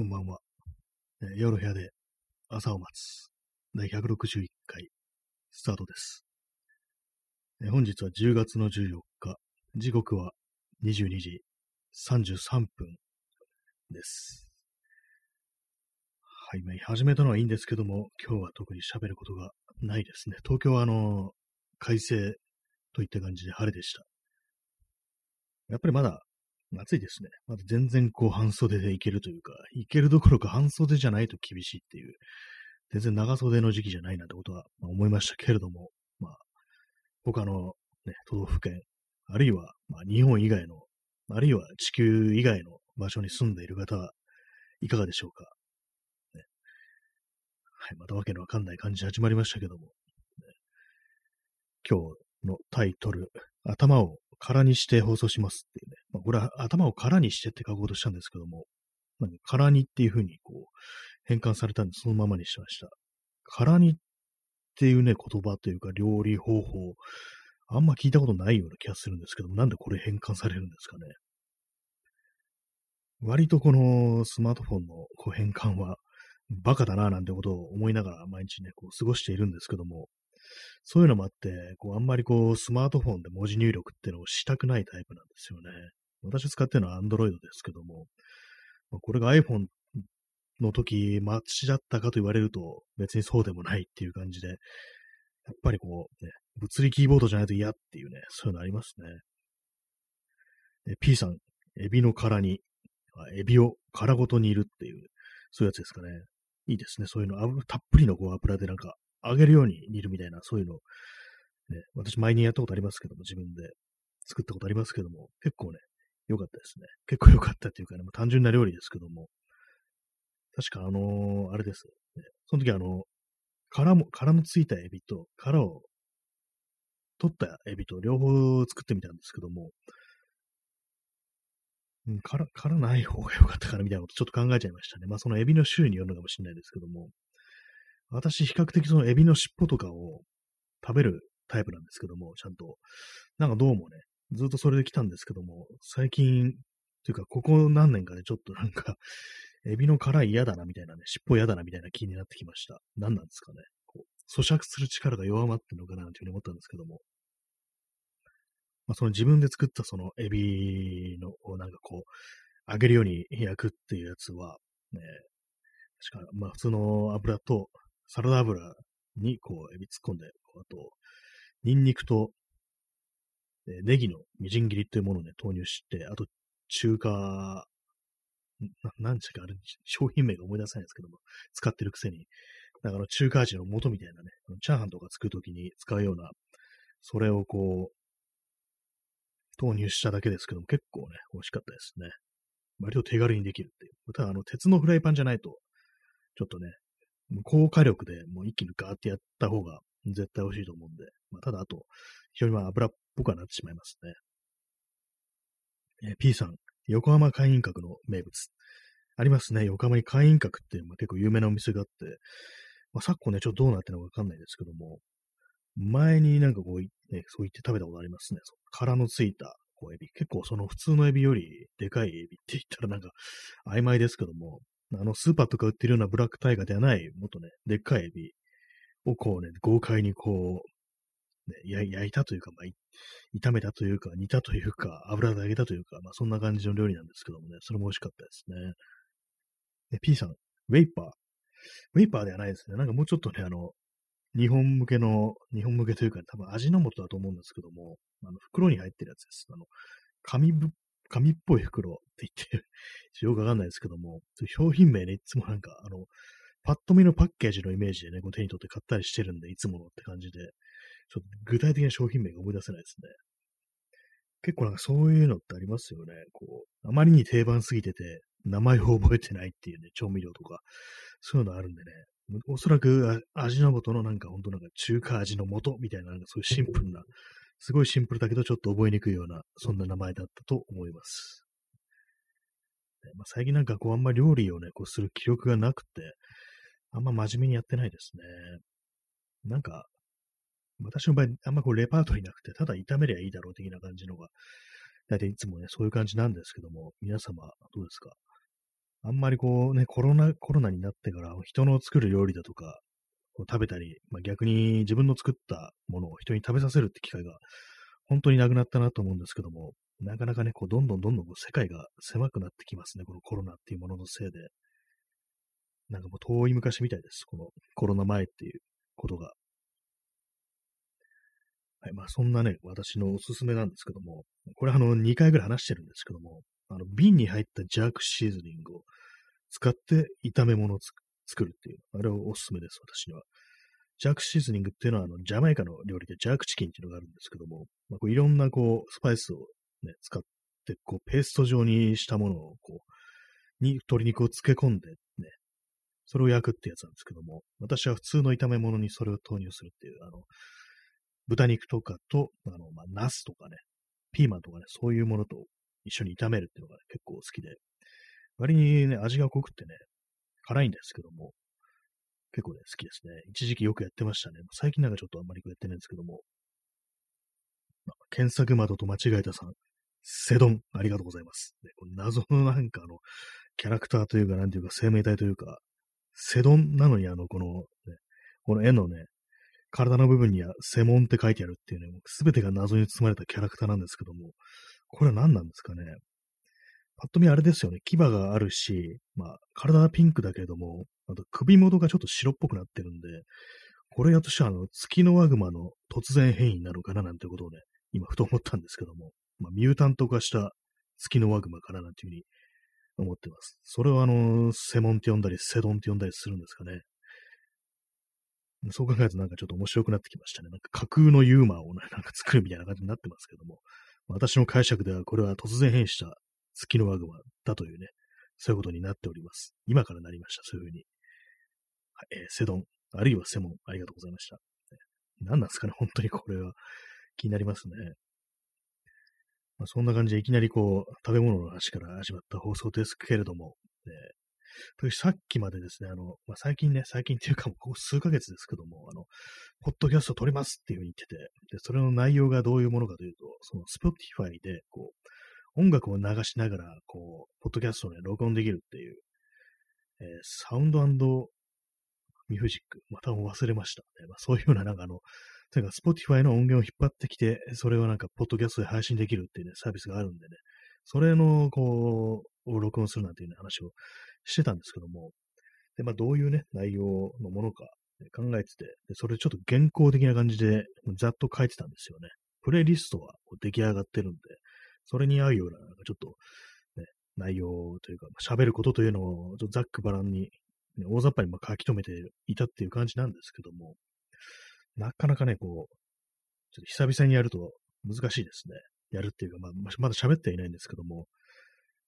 こんばんは。えー夜部屋で朝を待つ第161回スタートです。え本日は10月の14日、時刻は22時33分です。はい、まあ、始めたのはいいんですけども、今日は特に喋ることがないですね。東京はあの、快晴といった感じで晴れでした。やっぱりまだ暑いですね。まだ全然こう半袖でいけるというか、いけるどころか半袖じゃないと厳しいっていう、全然長袖の時期じゃないなんてことはま思いましたけれども、まあ、他の、ね、都道府県、あるいは、まあ、日本以外の、あるいは地球以外の場所に住んでいる方はいかがでしょうか？ね、はい、またわけのわかんない感じで始まりましたけども、ね今日のタイトル、頭を空にして放送しますっていうね。まあ、これは頭を空にしてって書こうとしたんですけども、なんか空にっていう風にこう変換されたんでそのままにしました。空にっていうね、言葉というか料理方法、あんま聞いたことないような気がするんですけども、なんでこれ変換されるんですかね。割とこのスマートフォンのこう変換はバカだななんてことを思いながら毎日ね、こう過ごしているんですけども、そういうのもあって、こう、あんまりこう、スマートフォンで文字入力っていうのをしたくないタイプなんですよね。私使ってるのは Android ですけども、まあこれが iPhone の時、マッチだったかと言われると、別にそうでもないっていう感じで、やっぱりこう、ね、物理キーボードじゃないと嫌っていうね、そういうのありますね。P さん、エビの殻に、エビを殻ごと煮るっていう、そういうやつですかね。いいですね。そういうの、油たっぷりのこう油でなんか揚げるように煮るみたいな、そういうの、ね、私前にやったことありますけども、自分で作ったことありますけども、結構ね、良かったですね。結構良かったっていうかね、もう単純な料理ですけども、確かあのーあれです、ね。その時あの、殻も、殻のついたエビと、殻を取ったエビと両方作ってみたんですけども、うん、殻、殻ない方が良かったかなみたいなことちょっと考えちゃいましたね。まあそのエビの種類によるのかもしれないですけども、私、比較的そのエビの尻尾とかを食べるタイプなんですけども、ちゃんと。なんかどうもね、ずっとそれで来たんですけども、最近、というか、ここ何年かでちょっとなんか、エビの殻嫌だなみたいなね、尻尾嫌だなみたいな気になってきました。何なんですかね。こう咀嚼する力が弱まってるのかなというふうに思ったんですけども。まあ、その自分で作ったそのエビの、なんかこう、揚げるように焼くっていうやつは、ね、確か、まあ普通の油とサラダ油にこうエビ突っ込んで、あと、ニンニクと、えネギのみじん切りというものをね、投入して、あと、中華、なんでしたっけあれ、商品名が思い出せないんですけども、使ってるくせに、なんかあの中華味の素みたいなね、チャーハンとか作るときに使うような、それをこう、投入しただけですけども、結構ね、美味しかったですね。割と手軽にできるっていう。ただ、あの、鉄のフライパンじゃないと、ちょっとね、高火力でもう一気にガーってやった方が絶対美味しいと思うんで、まあ、ただあと、非常にまあ油っぽくはなってしまいますね。え P さん、横浜会員閣の名物。ありますね。横浜に会員閣っていう、まあ、結構有名なお店があって、まあ、昨今ね、ちょっとどうなってるのかわかんないですけども、前になんかこう、ね、そう言って食べたことありますね。殻のついたこうエビ。結構その普通のエビよりでかいエビって言ったらなんか曖昧ですけども、あの、スーパーとか売ってるようなブラックタイガーではない、もっとね、でっかいエビをこうね、豪快にこう、ね、焼いたというか、まあ、炒めたというか、煮たというか、油で揚げたというか、まあ、そんな感じの料理なんですけどもね、それも美味しかったですね。で P さん、ウェイパー。ウェイパーではないですね。なんかもうちょっとね、あの、日本向けの、日本向けというか、多分味の素だと思うんですけども、あの、袋に入ってるやつです。あの、紙ぶ、紙っぽい袋って言って、よくわかんないですけども、商品名ね、いつもなんか、あの、パッと見のパッケージのイメージでね、こう手に取って買ったりしてるんで、いつものって感じで、ちょっと具体的な商品名が思い出せないですね。結構なんかそういうのってありますよね。こう、あまりに定番すぎてて、名前を覚えてないっていうね、調味料とか、そういうのあるんでね、おそらく味の素のなんか本当なんか中華味の素みたいな、なんかそういうシンプルな、すごいシンプルだけどちょっと覚えにくいような、そんな名前だったと思います。まあ、最近なんかこうあんまり料理をね、こうする記録がなくて、あんま真面目にやってないですね。なんか、私の場合、あんまこうレパートリーなくて、ただ炒めりゃいいだろう的な感じのが、大体いつもね、そういう感じなんですけども、皆様どうですか？あんまりこうね、コロナ、コロナになってから人の作る料理だとか、を食べたり、まあ、逆に自分の作ったものを人に食べさせるって機会が本当になくなったなと思うんですけども、なかなかね、こう、どんどんどんどんこう世界が狭くなってきますね、このコロナっていうもののせいで。なんかもう遠い昔みたいです、このコロナ前っていうことが。はい、まあそんなね、私のおすすめなんですけども、これあの2回ぐらい話してるんですけども、あの瓶に入ったジャークシーズニングを使って炒め物を作るっていう、あれをおすすめです、私には。ジャークシーズニングっていうのは、あの、ジャマイカの料理でジャークチキンっていうのがあるんですけども、まあ、こういろんなこう、スパイスをね、使って、こう、ペースト状にしたものを、こう、に、鶏肉を漬け込んで、それを焼くってやつなんですけども、私は普通の炒め物にそれを投入するっていう、あの、豚肉とかと、あの、まあ、ナスとかね、ピーマンとかね、そういうものと一緒に炒めるっていうのが、ね、結構好きで、割にね、味が濃くてね、辛いんですけども、結構ね、好きですね。一時期よくやってましたね。最近なんかちょっとあんまりやってないんですけども。検索窓と間違えたさん、セドン、ありがとうございます。ね、謎のなんかあの、キャラクターというか、なんていうか、生命体というか、セドンなのにあの、この、ね、この絵のね、体の部分にはセモンって書いてあるっていうね、すべてが謎に包まれたキャラクターなんですけども、これは何なんですかね。ぱっと見あれですよね、牙があるし、まあ、体はピンクだけれども、あと首元がちょっと白っぽくなってるんで、これやとしてはあの、月のワグマの突然変異なのかななんてことをね、今ふと思ったんですけども、まあ、ミュータント化した月のワグマかななんていうふうに思ってます。それをあの、セモンって呼んだり、セドンって呼んだりするんですかね。そう考えるとなんかちょっと面白くなってきましたね。なんか架空のユーマーを、ね、なんか作るみたいな感じになってますけども、私の解釈ではこれは突然変異した月のワグマだというね、そういうことになっております。今からなりました、そういうふうに。はい、えー、セドン、あるいはセモン、ありがとうございました。何なんですかね、本当にこれは気になりますね。まあ、そんな感じでいきなりこう、食べ物の話から始まった放送ですけれども、ね、私さっきまでですね、あの、まあ、最近ね、最近っていうかもうここ数ヶ月ですけども、あの、ポッドキャスト撮りますっていうふうに言ってて、で、それの内容がどういうものかというと、その Spotify で、こう、音楽を流しながら、こう、ポッドキャストをね、録音できるっていう、えー、サウンドミュージック、また忘れましたね。まあ、そういうような、なんかあの、というか、Spotify の音源を引っ張ってきて、それをなんか、ポッドキャストで配信できるっていうね、サービスがあるんでね、それの、こう、を録音するなんていうね、話をしてたんですけども、で、まあ、どういうね、内容のものか、考えてて、でそれちょっと原稿的な感じで、ざっと書いてたんですよね。プレイリストは出来上がってるんで、それに合うような、なんかちょっと、ね、内容というか、喋ることというのを、ざっくばらんに、ね、大雑把にま書き留めていたっていう感じなんですけども、なかなかね、こう、ちょっと久々にやると難しいですね。やるっていうか、まあ、まだ喋ってはいないんですけども、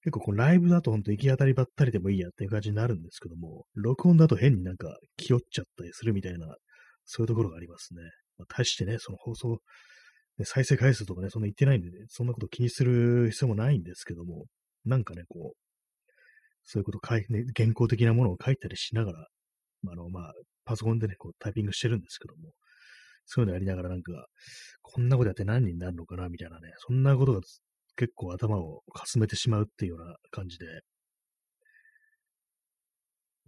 結構こうライブだと本当行き当たりばったりでもいいやっていう感じになるんですけども、録音だと変になんか気負っちゃったりするみたいな、そういうところがありますね。まあ、対してね、その放送ね、再生回数とかね、そんな言ってないんでね、そんなこと気にする必要もないんですけども、なんかね、こう、そういうこと書い、ね、原稿的なものを書いたりしながら、あの、まあ、パソコンでね、こうタイピングしてるんですけども、そういうのやりながらなんか、こんなことやって何になるのかな、みたいなね、そんなことが結構頭をかすめてしまうっていうような感じで、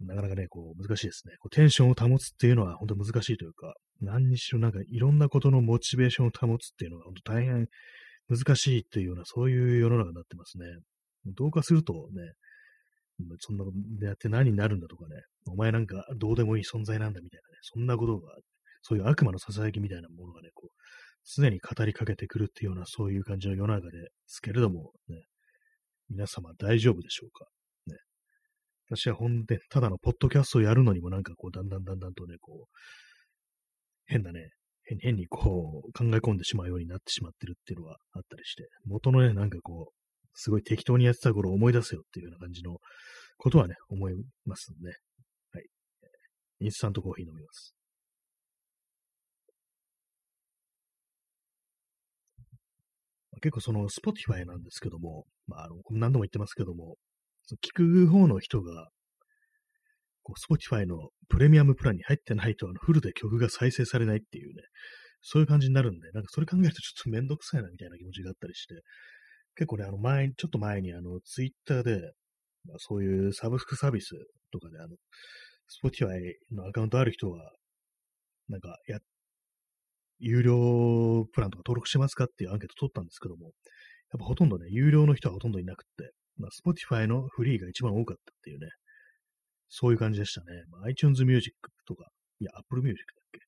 なかなかね、こう、難しいですね。こうテンションを保つっていうのは本当難しいというか、何にしろなんかいろんなことのモチベーションを保つっていうのが本当大変難しいっていうような、そういう世の中になってますね。どうかするとね、そんなことやって何になるんだとかね、お前なんかどうでもいい存在なんだみたいなね、そんなことが、そういう悪魔の囁きみたいなものがね、こう、常に語りかけてくるっていうような、そういう感じの世の中ですけれども、ね、皆様大丈夫でしょうか？ね私は本で、ただのポッドキャストをやるのにもなんかこう、だんだんだんだんとね、こう、変なね、変変にこう、考え込んでしまうようになってしまってるっていうのはあったりして、元のね、なんかこう、すごい適当にやってた頃を思い出せよっていうような感じのことはね、思いますね。はい。インスタントコーヒー飲みます。結構その Spotify なんですけども、まあ、あの、何度も言ってますけども、その聞く方の人が、こう、Spotify のプレミアムプランに入ってないと、あの、フルで曲が再生されないっていうね、そういう感じになるんで、なんかそれ考えるとちょっとめんどくさいなみたいな気持ちがあったりして、結構ね、あの前、ちょっと前にあの、ツイッターで、まあ、そういうサブスクサービスとかで、あの、Spotify のアカウントある人は、なんか、や、有料プランとか登録してますかっていうアンケート取ったんですけども、やっぱほとんどね、有料の人はほとんどいなくって、まあ、Spotify のフリーが一番多かったっていうね、そういう感じでしたね。まあ、iTunes Music とか、いや、Apple Music だっけ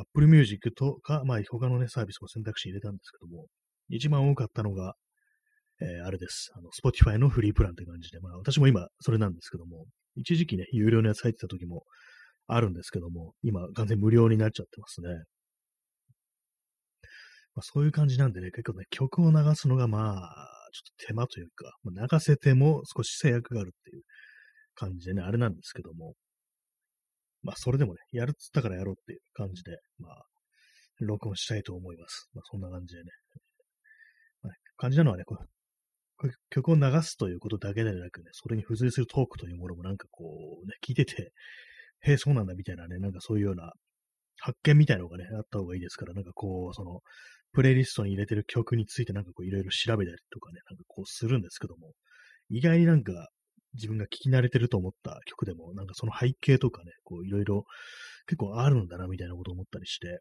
?Apple Music とか、まあ、他のね、サービスを選択肢入れたんですけども、一番多かったのが、えー、あれです。あの、Spotify のフリープランって感じで、まあ、私も今、それなんですけども、一時期ね、有料のやつ入ってた時もあるんですけども、今、完全無料になっちゃってますね。まあ、そういう感じなんでね、結構ね、曲を流すのが、まあ、ちょっと手間というか、まあ、流せても少し制約があるっていう感じでね、あれなんですけども、まあ、それでもね、やるっつったからやろうっていう感じで、まあ、録音したいと思います。まあ、そんな感じでね。まあ、感じなのはね、こう曲を流すということだけでなくね、それに付随するトークというものもなんかこう、ね、聞いてて、へえ、そうなんだみたいなね、なんかそういうような発見みたいなのがね、あった方がいいですから、なんかこう、その、プレイリストに入れてる曲についてなんかこういろいろ調べたりとかね、なんかこうするんですけども、意外になんか自分が聞き慣れてると思った曲でも、なんかその背景とかね、こういろいろ結構あるんだなみたいなことを思ったりして、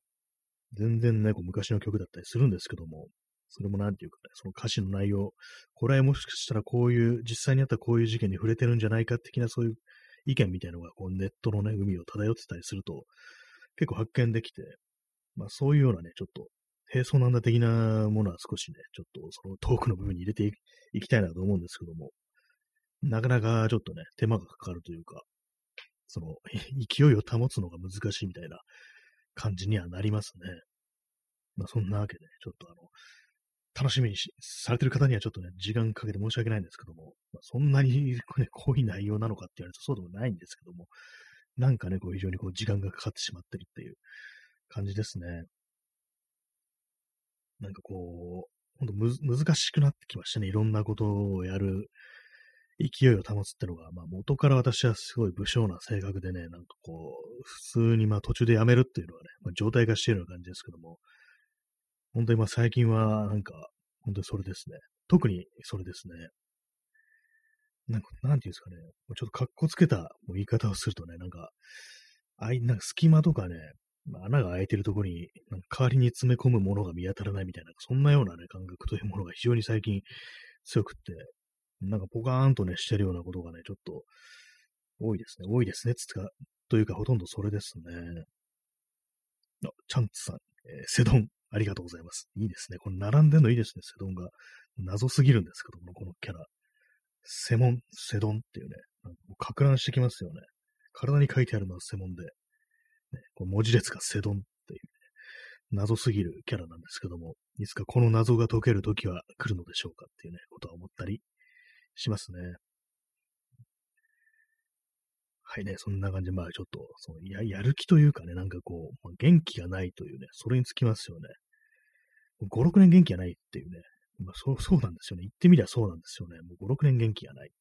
全然ね、こう昔の曲だったりするんですけども、それもなんていうかね、その歌詞の内容、これはもしかしたらこういう、実際にあったこういう事件に触れてるんじゃないか的なそういう意見みたいなのがこうネットのね、海を漂ってたりすると、結構発見できて、まあそういうようなね、ちょっと、並走なんだ的なものは少しね、ちょっとそのトークの部分に入れていきたいなと思うんですけども、なかなかちょっとね、手間がかかるというか、その、勢いを保つのが難しいみたいな感じにはなりますね。まあそんなわけで、ちょっとあの、楽しみにされてる方にはちょっとね、時間かけて申し訳ないんですけども、まあ、そんなに、ね、濃い内容なのかって言われるとそうでもないんですけども、なんかね、こう非常にこう時間がかかってしまってるっていう感じですね。なんかこう、ほんと難しくなってきましたね。いろんなことをやる勢いを保つってのが、まあ元から私はすごい武将な性格でね、なんかこう、普通にまあ途中でやめるっていうのはね、まあ、状態化しているような感じですけども、本当にまあ最近はなんか、本当にそれですね。特にそれですね。なんか、なんていうんですかね。ちょっと格好つけた言い方をするとね、なんか、あい、なんか隙間とかね、穴が開いてるところに、なんか代わりに詰め込むものが見当たらないみたいな、そんなようなね、感覚というものが非常に最近強くって、なんかポカーンとね、してるようなことがね、ちょっと多いですね。多いですね。つか、というか、ほとんどそれですね。あ、チャンツさん、えー、セドン、ありがとうございます。いいですね。これ並んでんのいいですね、セドンが。謎すぎるんですけども、このキャラ。セモン、セドンっていうね、もう格乱してきますよね。体に書いてあるのはセモンで、ね、こ文字列がセドンっていう、ね、謎すぎるキャラなんですけども、いつかこの謎が解ける時は来るのでしょうかっていうね、ことは思ったりしますね。はいね、そんな感じで、まあちょっと、そのややる気というかね、なんかこう、まあ、元気がないというね、それにつきますよね。5、6年元気がないっていうね、まあ、そう、そうなんですよね。言ってみりゃそうなんですよね。もう5、6年元気がない。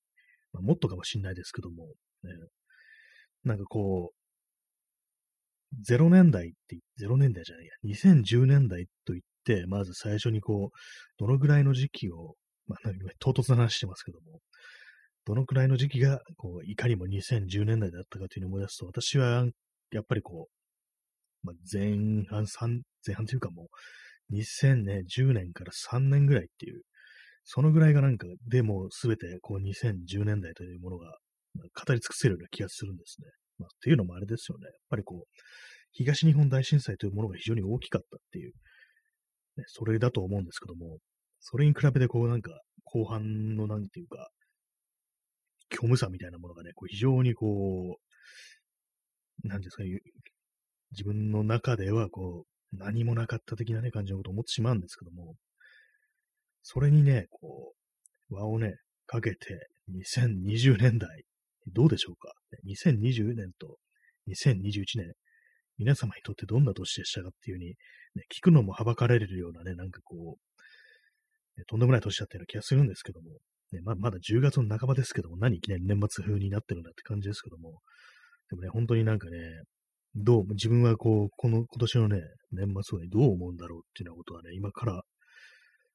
まあ、もっとかもしんないですけども、ね、なんかこう、0年代って、0年代じゃないや、2010年代と言って、まず最初にこう、どのぐらいの時期を、まあ、唐突な話してますけども、どのくらいの時期が、こう、いかにも2010年代だったかというのを思い出すと、私は、やっぱりこう、まあ、前半、前半というかもう、2010年から3年ぐらいっていう、そのぐらいがなんか、でも全てこう2010年代というものが語り尽くせるような気がするんですね。まあ、っていうのもあれですよね。やっぱりこう、東日本大震災というものが非常に大きかったっていう、ね、それだと思うんですけども、それに比べてこうなんか、後半のなんていうか、虚無さみたいなものがね、こう非常にこう、なんですか、自分の中ではこう、何もなかった的なね、感じのことを思ってしまうんですけども、それにね、こう、輪をね、かけて、2020年代、どうでしょうか ?2020 年と2021年、皆様にとってどんな年でしたかっていうふうに、ね、聞くのもはばかられるようなね、なんかこう、ね、とんでもない年だったような気がするんですけども、ね、ままだ10月の半ばですけども、何いきなり年末風になってるんだって感じですけども、でもね、本当になんかね、どう、自分はこう、この今年のね、年末にどう思うんだろうっていうようなことはね、今から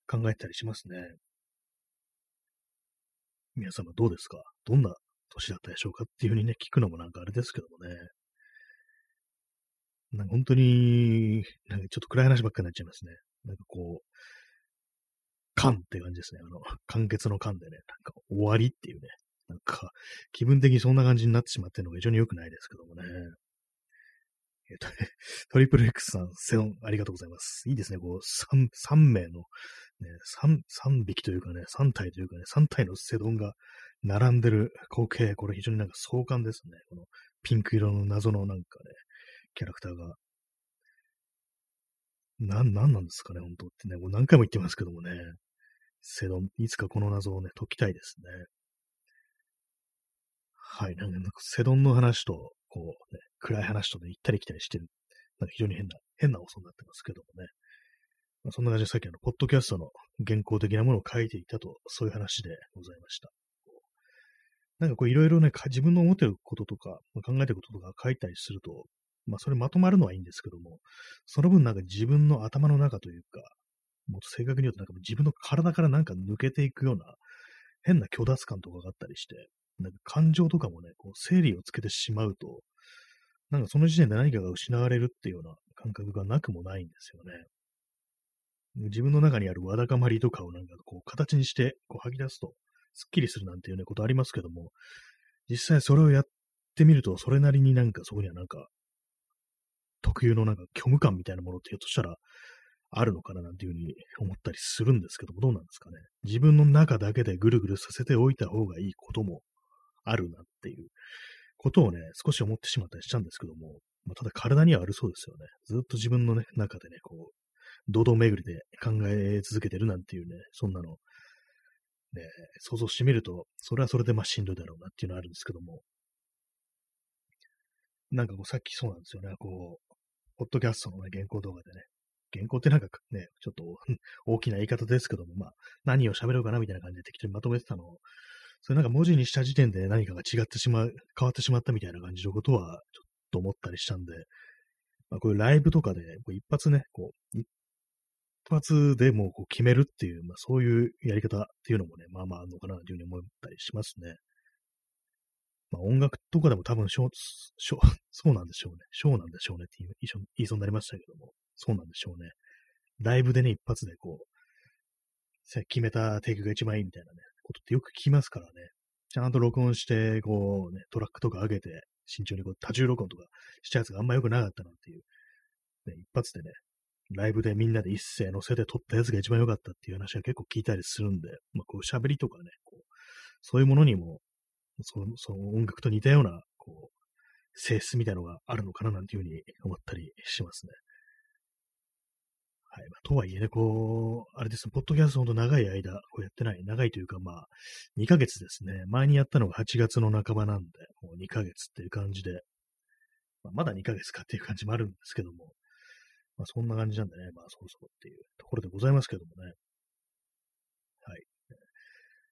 考えたりしますね。皆様どうですか？どんな年だったでしょうかっていうふうにね、聞くのもなんかあれですけどもね。なんか本当に、なんかちょっと暗い話ばっかりになっちゃいますね。なんかこう、缶って感じですね。あの、完結の缶でね、なんか終わりっていうね、なんか気分的にそんな感じになってしまってるのが非常に良くないですけどもね。えっとね、トリプル X さん、セオン、ありがとうございます。いいですね、こう、3、三名の、ね、3、3匹というかね、3体というかね、3体のセドンが並んでる光景、これ非常になんか壮観ですね。このピンク色の謎のなんかね、キャラクターが。なん、なんなんですかね、本当ってね、もう何回も言ってますけどもね。セドン、いつかこの謎をね、解きたいですね。はい、なんかセドンの話と、こうね、暗い話とね、行ったり来たりしてる。なんか非常に変な、変な音になってますけどもね。まあ、そんな感じでさっきあの、ポッドキャストの原稿的なものを書いていたと、そういう話でございました。なんかこういろいろね、自分の思ってることとか、まあ、考えてることとか書いたりすると、まあそれまとまるのはいいんですけども、その分なんか自分の頭の中というか、もっと正確に言うとなんか自分の体からなんか抜けていくような変な虚脱感とかがあったりして、なんか感情とかもね、こう整理をつけてしまうと、なんかその時点で何かが失われるっていうような感覚がなくもないんですよね。自分の中にあるわだかまりとかをなんかこう形にしてこう吐き出すとすっきりするなんていうねことありますけども、実際それをやってみるとそれなりになんかそこにはなんか特有のなんか虚無感みたいなものってひょっとしたらあるのかななんていうふうに思ったりするんですけども、どうなんですかね。自分の中だけでぐるぐるさせておいた方がいいこともあるなっていうことをね、少し思ってしまったりしたんですけども、まあ、ただ体にはあるそうですよね。ずっと自分のね、中でね、こう、堂々巡りで考え続けてるなんていうね、そんなの、ね、想像してみると、それはそれでまあしんどいだろうなっていうのはあるんですけども、なんかこうさっきそうなんですよね、こう、ポッドキャストのね、原稿動画でね、原稿ってなんかね、ちょっと 大きな言い方ですけども、まあ、何を喋ろうかなみたいな感じで適当にまとめてたのを、それなんか文字にした時点で何かが違ってしまう、変わってしまったみたいな感じのことは、ちょっと思ったりしたんで、まあ、こういうライブとかで、こう一発ね、こう、一発でもこう決めるっていう、まあそういうやり方っていうのもね、まあまああるのかなというふうに思ったりしますね。まあ音楽とかでも多分、そうなんでしょうね。ショーなんでしょうねって言いそうになりましたけども、そうなんでしょうね。ライブでね、一発でこう、決めたテイクが一番いいみたいなね、ことってよく聞きますからね。ちゃんと録音して、こうね、トラックとか上げて、慎重にこう多重録音とかしたやつがあんま良くなかったなっていう、ね、一発でね、ライブでみんなで一斉乗せて撮ったやつが一番良かったっていう話は結構聞いたりするんで、まあこう喋りとかね、こう、そういうものにも、そのその音楽と似たような、こう、性質みたいなのがあるのかななんていうふうに思ったりしますね。はい。まあ、とはいえね、こう、あれですね、ポッドキャストほんと長い間、こうやってない、長いというか、まあ、2ヶ月ですね。前にやったのが8月の半ばなんで、もう2ヶ月っていう感じで、まあ、まだ2ヶ月かっていう感じもあるんですけども、まあ、そんな感じなんでね、まあ、そろそろっていうところでございますけどもね。はい。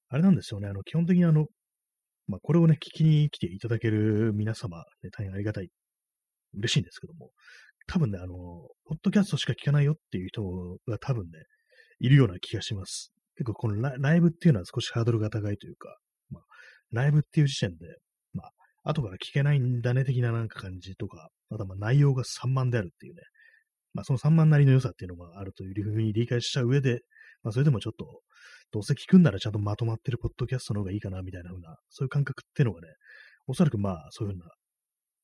あれなんですよね、あの、基本的にあの、まあ、これをね、聞きに来ていただける皆様、ね、大変ありがたい、嬉しいんですけども、多分ね、あの、ポッドキャストしか聞かないよっていう人が多分ね、いるような気がします。結構このライブっていうのは少しハードルが高いというか、まあ、ライブっていう時点で、まあ、後から聞けないんだね的ななんか感じとか、またまあ内容が散漫であるっていうね、まあその散漫なりの良さっていうのがあるというふうに理解した上で、まあそれでもちょっと、どうせ聞くんならちゃんとまとまってるポッドキャストの方がいいかなみたいな風な、そういう感覚っていうのがね、おそらくまあそういうふうな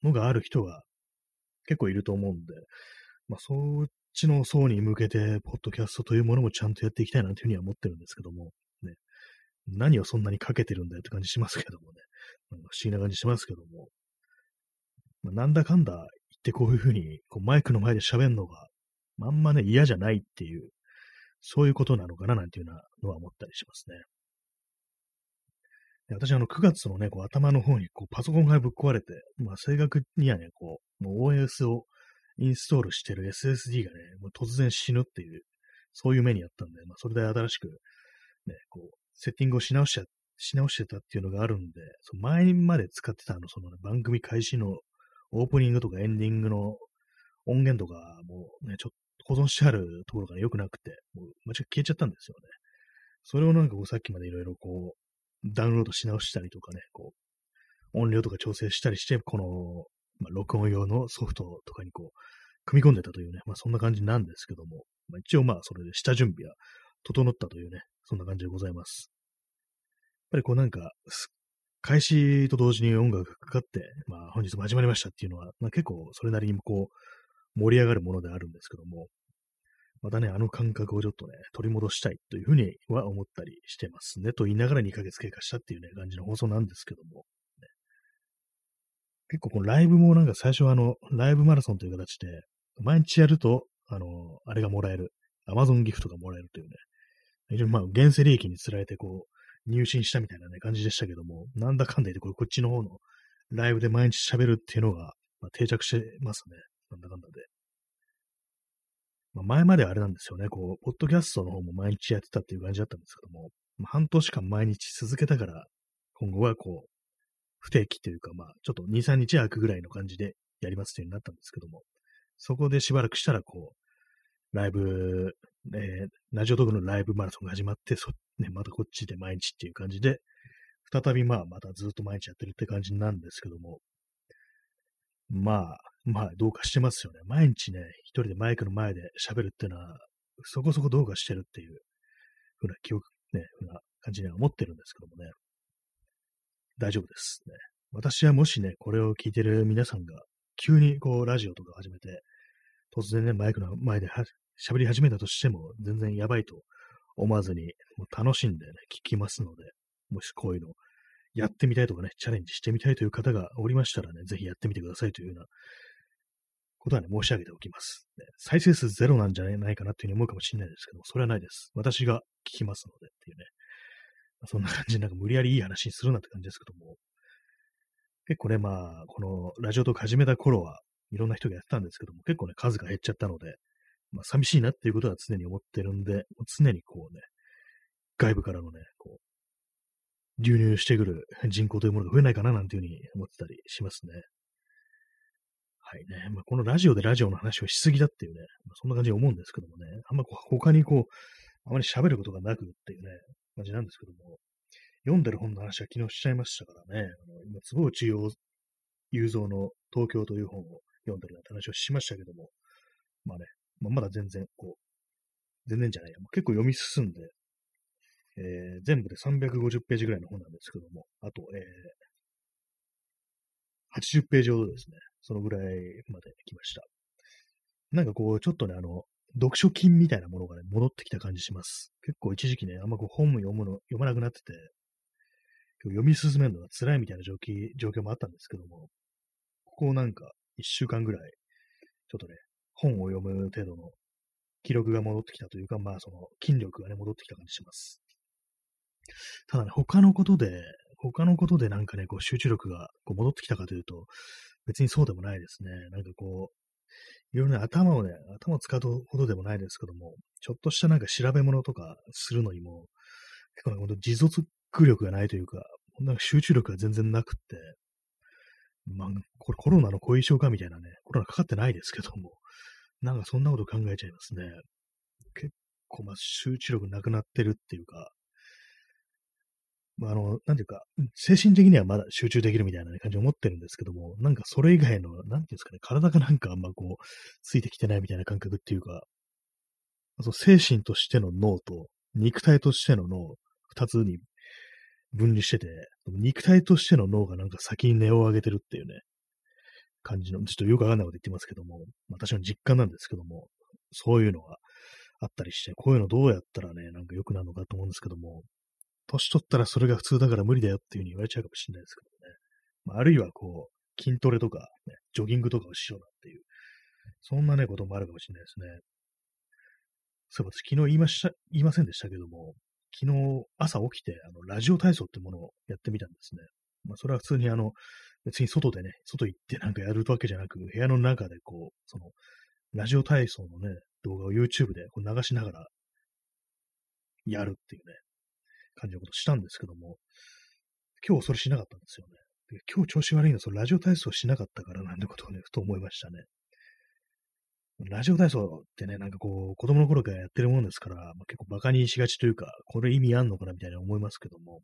のがある人が結構いると思うんで、まあ、そっちの層に向けて、ポッドキャストというものもちゃんとやっていきたいなというふうには思ってるんですけども、ね、何をそんなにかけてるんだよって感じしますけどもね、不思議な感じしますけども、まあ、なんだかんだってこういうふうにこうマイクの前で喋るのが、あんまね、嫌じゃないっていう、そういうことなのかななんていうのは思ったりしますね。で私、あの、9月のね、こう頭の方にこうパソコンがぶっ壊れて、まあ、正確にはね、こう、もう OS をインストールしてる SSD がね、もう突然死ぬっていう、そういう目にあったんで、まあ、それで新しく、ね、こう、セッティングをし直しちゃ、し直してたっていうのがあるんで、その前まで使ってたあの、その、ね、番組開始のオープニングとかエンディングの音源とか、もうね、ちょっと保存してあるところが良くなくて、もう間違い消えちゃったんですよね。それをなんかこうさっきまでいろいろこう、ダウンロードし直したりとかね、こう、音量とか調整したりして、この、まあ、録音用のソフトとかにこう、組み込んでたというね、まあそんな感じなんですけども、まあ、一応まあそれで下準備は整ったというね、そんな感じでございます。やっぱりこうなんか、開始と同時に音楽がかかって、まあ本日も始まりましたっていうのは、まあ、結構それなりにこう盛り上がるものであるんですけども、またね、あの感覚をちょっとね、取り戻したいというふうには思ったりしてますね。と言いながら2ヶ月経過したっていうね、感じの放送なんですけども、ね、結構このライブもなんか最初はあの、ライブマラソンという形で、毎日やると、あの、あれがもらえる。アマゾンギフトがもらえるというね。非常にまあ、現世利益につられてこう、入信したみたいなね、感じでしたけども、なんだかんだ言って、これこっちの方のライブで毎日喋るっていうのが、まあ、定着してますね。なんだかんだで。まあ、前まではあれなんですよね、こう、ポッドキャストの方も毎日やってたっていう感じだったんですけども、まあ、半年間毎日続けたから、今後はこう、不定期というか、まあ、ちょっと2、3日空くぐらいの感じでやりますというになったんですけども、そこでしばらくしたら、こう、ライブ、えー、ラジオトークのライブマラソンが始まって、そ、ね、またこっちで毎日っていう感じで、再びまあ、またずっと毎日やってるって感じなんですけども、まあ、まあ、どうかしてますよね。毎日ね、一人でマイクの前で喋るっていうのは、そこそこどうかしてるっていうふうな記憶、ね、ふうな感じには思ってるんですけどもね。大丈夫です。ね。私はもしね、これを聞いてる皆さんが、急にこう、ラジオとか始めて、突然ね、マイクの前で喋り始めたとしても、全然やばいと思わずに、もう楽しんでね、聞きますので、もしこういうのやってみたいとかね、チャレンジしてみたいという方がおりましたらね、ぜひやってみてくださいというようなことはね、申し上げておきます。ね、再生数ゼロなんじゃないかなっていうふうに思うかもしれないですけども、それはないです。私が聞きますのでっていうね。そんな感じでなんか無理やりいい話にするなって感じですけども、結構ね、まあ、このラジオトーク始めた頃はいろんな人がやってたんですけども、結構ね、数が減っちゃったので、まあ、寂しいなっていうことは常に思ってるんで、常にこうね、外部からのね、こう、流入してくる人口というものが増えないかななんていうふうに思ってたりしますね。はいね。まあ、このラジオでラジオの話をしすぎだっていうね、まあ、そんな感じで思うんですけどもね、あんまこう他にこう、あまり喋ることがなくっていうね、感じなんですけども、読んでる本の話は昨日しちゃいましたからね、あの今、坪内雄三の東京という本を読んでるなんて話をしましたけども、まあね、まあ、まだ全然、こう、全然じゃないや、結構読み進んで、えー、全部で350ページぐらいの本なんですけども、あと、えー、80ページほどですね、そのぐらいまで来ました。なんかこう、ちょっとね、あの、読書筋みたいなものがね、戻ってきた感じします。結構一時期ね、あんまこう本も読むの、読まなくなってて、読み進めるのが辛いみたいな状況もあったんですけども、ここなんか一週間ぐらい、ちょっとね、本を読む程度の記録が戻ってきたというか、まあその筋力がね、戻ってきた感じします。ただね、他のことで、他のことでなんかね、こう集中力がこう戻ってきたかというと、別にそうでもないですね。なんかこう、いろいろね、頭をね、頭を使うほどでもないですけども、ちょっとしたなんか調べ物とかするのにも、結構なんか持続力がないというか、なんか集中力が全然なくって、まあ、これコロナの後遺症かみたいなね、コロナかかってないですけども、なんかそんなこと考えちゃいますね。結構、まあ、集中力なくなってるっていうか、まあ、あの、なんていうか、精神的にはまだ集中できるみたいな、感じを思ってるんですけども、なんかそれ以外の、なんていうんですかね、体がなんかあんまこう、ついてきてないみたいな感覚っていうか、そう精神としての脳と肉体としての脳、二つに分離してて、肉体としての脳がなんか先に値を上げてるっていうね、感じの、ちょっとよくわかんないこと言ってますけども、私の実感なんですけども、そういうのがあったりして、こういうのどうやったらね、なんか良くなるのかと思うんですけども、年取ったらそれが普通だから無理だよっていう風に言われちゃうかもしれないですけどね。まあ、あるいはこう、筋トレとか、ね、ジョギングとかをしようなっていう、そんなね、こともあるかもしれないですね。そういえば私昨日言いました、言いませんでしたけども、昨日朝起きて、あの、ラジオ体操ってものをやってみたんですね。まあ、それは普通にあの、別に外でね、外行ってなんかやるわけじゃなく、部屋の中でこう、その、ラジオ体操のね、動画を YouTube でこう流しながらやるっていうね、感じのことしたんですけども、今日それしなかったんですよね。今日調子悪いのは、そのラジオ体操しなかったからなんてことをね、ふと思いましたね。ラジオ体操ってね、なんかこう、子供の頃からやってるもんですから、まあ、結構馬鹿にしがちというか、これ意味あんのかなみたいな思いますけども、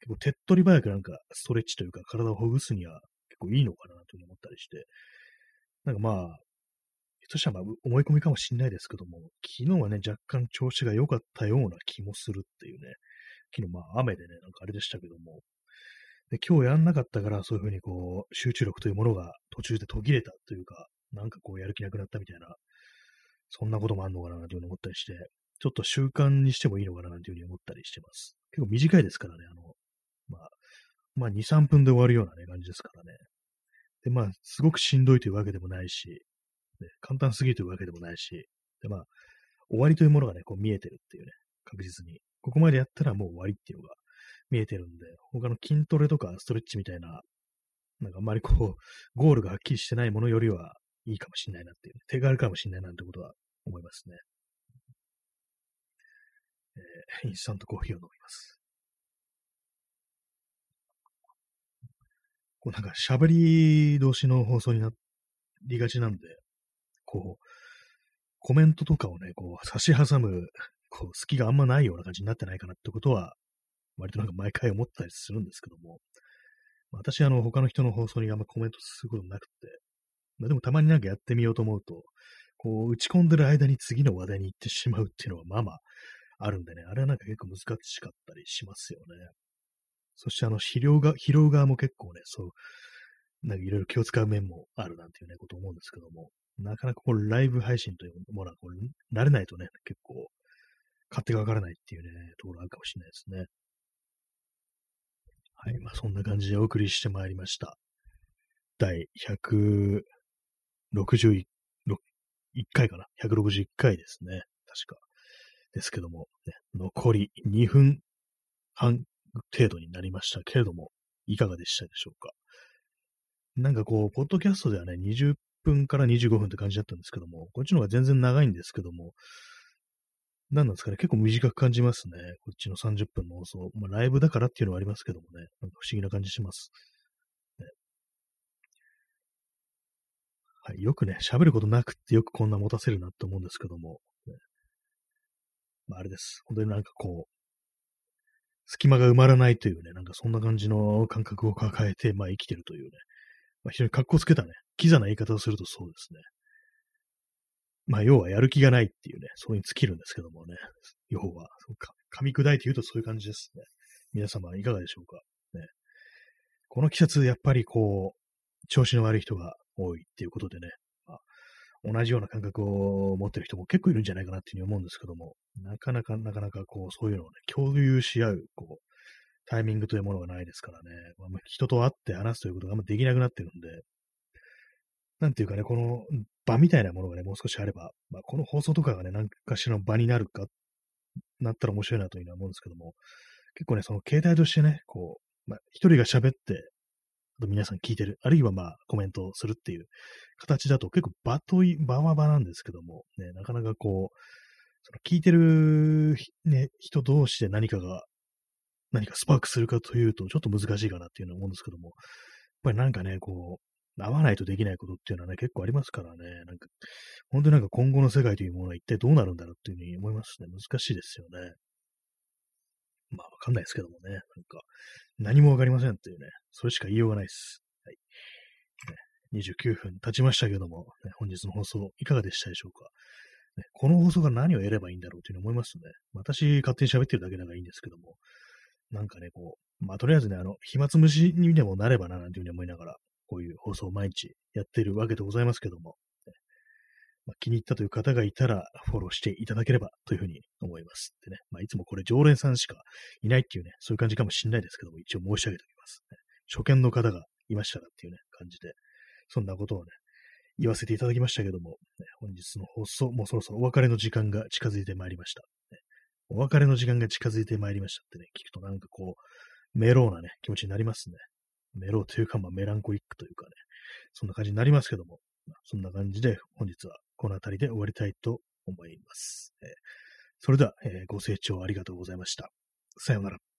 結構手っ取り早くなんかストレッチというか体をほぐすには結構いいのかなというふうに思ったりして、なんかまあ、そしたらまあ思い込みかもしれないですけども、昨日はね、若干調子が良かったような気もするっていうね、昨日まあ雨でね、なんかあれでしたけども、で今日やんなかったからそういうふうにこう、集中力というものが途中で途切れたというか、なんかこうやる気なくなったみたいな、そんなこともあんのかなというふうに思ったりして、ちょっと習慣にしてもいいのかなというふうに思ったりしてます。結構短いですからね、あの、まあ、まあ2、3分で終わるようなね、感じですからね。で、まあ、すごくしんどいというわけでもないし、ね、簡単すぎというわけでもないし、で、まあ、終わりというものがね、こう見えてるっていうね、確実に。ここまでやったらもう終わりっていうのが見えてるんで、他の筋トレとかストレッチみたいな、なんかあんまりこう、ゴールがはっきりしてないものよりはいいかもしれないなっていう、手軽かもしれないなんてことは思いますね。えー、インスタントコーヒーを飲みます。こうなんか喋り同士の放送になりがちなんで、こう、コメントとかをね、こう、差し挟む、こう、隙があんまないような感じになってないかなってことは、割となんか毎回思ったりするんですけども、私、あの、他の人の放送にあんまコメントすることなくて、まあ、でもたまになんかやってみようと思うと、こう、打ち込んでる間に次の話題に行ってしまうっていうのはまあまああるんでね、あれはなんか結構難しかったりしますよね。そしてあの、肥料が、疲労側も結構ね、そう、なんかいろいろ気を使う面もあるなんていうね、こと思うんですけども、なかなかこう、ライブ配信というものはこう、慣れないとね、結構、勝手がわからないっていうね、ところあるかもしれないですね。はい。まあ、そんな感じでお送りしてまいりました。第100 161回かな ?161 回ですね。確か。ですけども、ね、残り2分半程度になりましたけれども、いかがでしたでしょうか？なんかこう、ポッドキャストではね、20分から25分って感じだったんですけども、こっちの方が全然長いんですけども、何なんですかね、結構短く感じますね。こっちの30分の放送。まあ、ライブだからっていうのはありますけどもね、なんか不思議な感じします。はい、よくね、喋ることなくってよくこんな持たせるなって思うんですけども、ね、まあ、あれです。本当になんかこう、隙間が埋まらないというね、なんかそんな感じの感覚を抱えて、まあ生きてるというね、まあ非常に格好つけたね、キザな言い方をするとそうですね。まあ、要はやる気がないっていうね、それに尽きるんですけどもね、要は、噛み砕いて言うとそういう感じですね。皆様いかがでしょうか。ね、この季節、やっぱりこう、調子の悪い人が多いっていうことでね、まあ、同じような感覚を持ってる人も結構いるんじゃないかなっていうふうに思うんですけども、なかなか、なかなかこう、そういうのをね、共有し合う、こう、タイミングというものがないですからね、まあ、人と会って話すということがあんまできなくなってるんで、なんていうかね、この場みたいなものがね、もう少しあれば、まあ、この放送とかがね、何かしらの場になるか、なったら面白いなというのは思うんですけども、結構ね、その携帯としてね、こう、まあ、一人が喋って、皆さん聞いてる、あるいはまあ、コメントするっていう形だと結構場とい、場は場なんですけども、ね、なかなかこう、その聞いてる、ね、人同士で何かが、何かスパークするかというと、ちょっと難しいかなっていうのは思うんですけども、やっぱりなんかね、こう、合わないとできないことっていうのはね、結構ありますからね、なんか、本当になんか今後の世界というものは一体どうなるんだろうっていうふうに思いますね。難しいですよね。まあ、わかんないですけどもね、なんか、何もわかりませんっていうね、それしか言いようがないです。はい。29分経ちましたけども、ね、本日の放送いかがでしたでしょうか。ね、この放送が何を得ればいいんだろうというふうに思いますね。私、勝手に喋ってるだけだからいいんですけども、なんかね、こう、まあ、とりあえずね、あの、暇つぶしにでもなればな、なんていうふうに思いながら、こういう放送を毎日やってるわけでございますけども、まあ、気に入ったという方がいたらフォローしていただければというふうに思います。でね、まあ、いつもこれ常連さんしかいないっていうね、そういう感じかもしれないですけども、一応申し上げておきます、ね。初見の方がいましたらっていうね、感じで、そんなことをね、言わせていただきましたけども、ね、本日の放送、もうそろそろお別れの時間が近づいてまいりました。ね、お別れの時間が近づいてまいりましたってね、聞くとなんかこう、メローなね、気持ちになりますね。メローというか、まあ、メランコリックというかね、そんな感じになりますけども、そんな感じで本日はこの辺りで終わりたいと思います。えー、それでは、えー、ご清聴ありがとうございました。さようなら。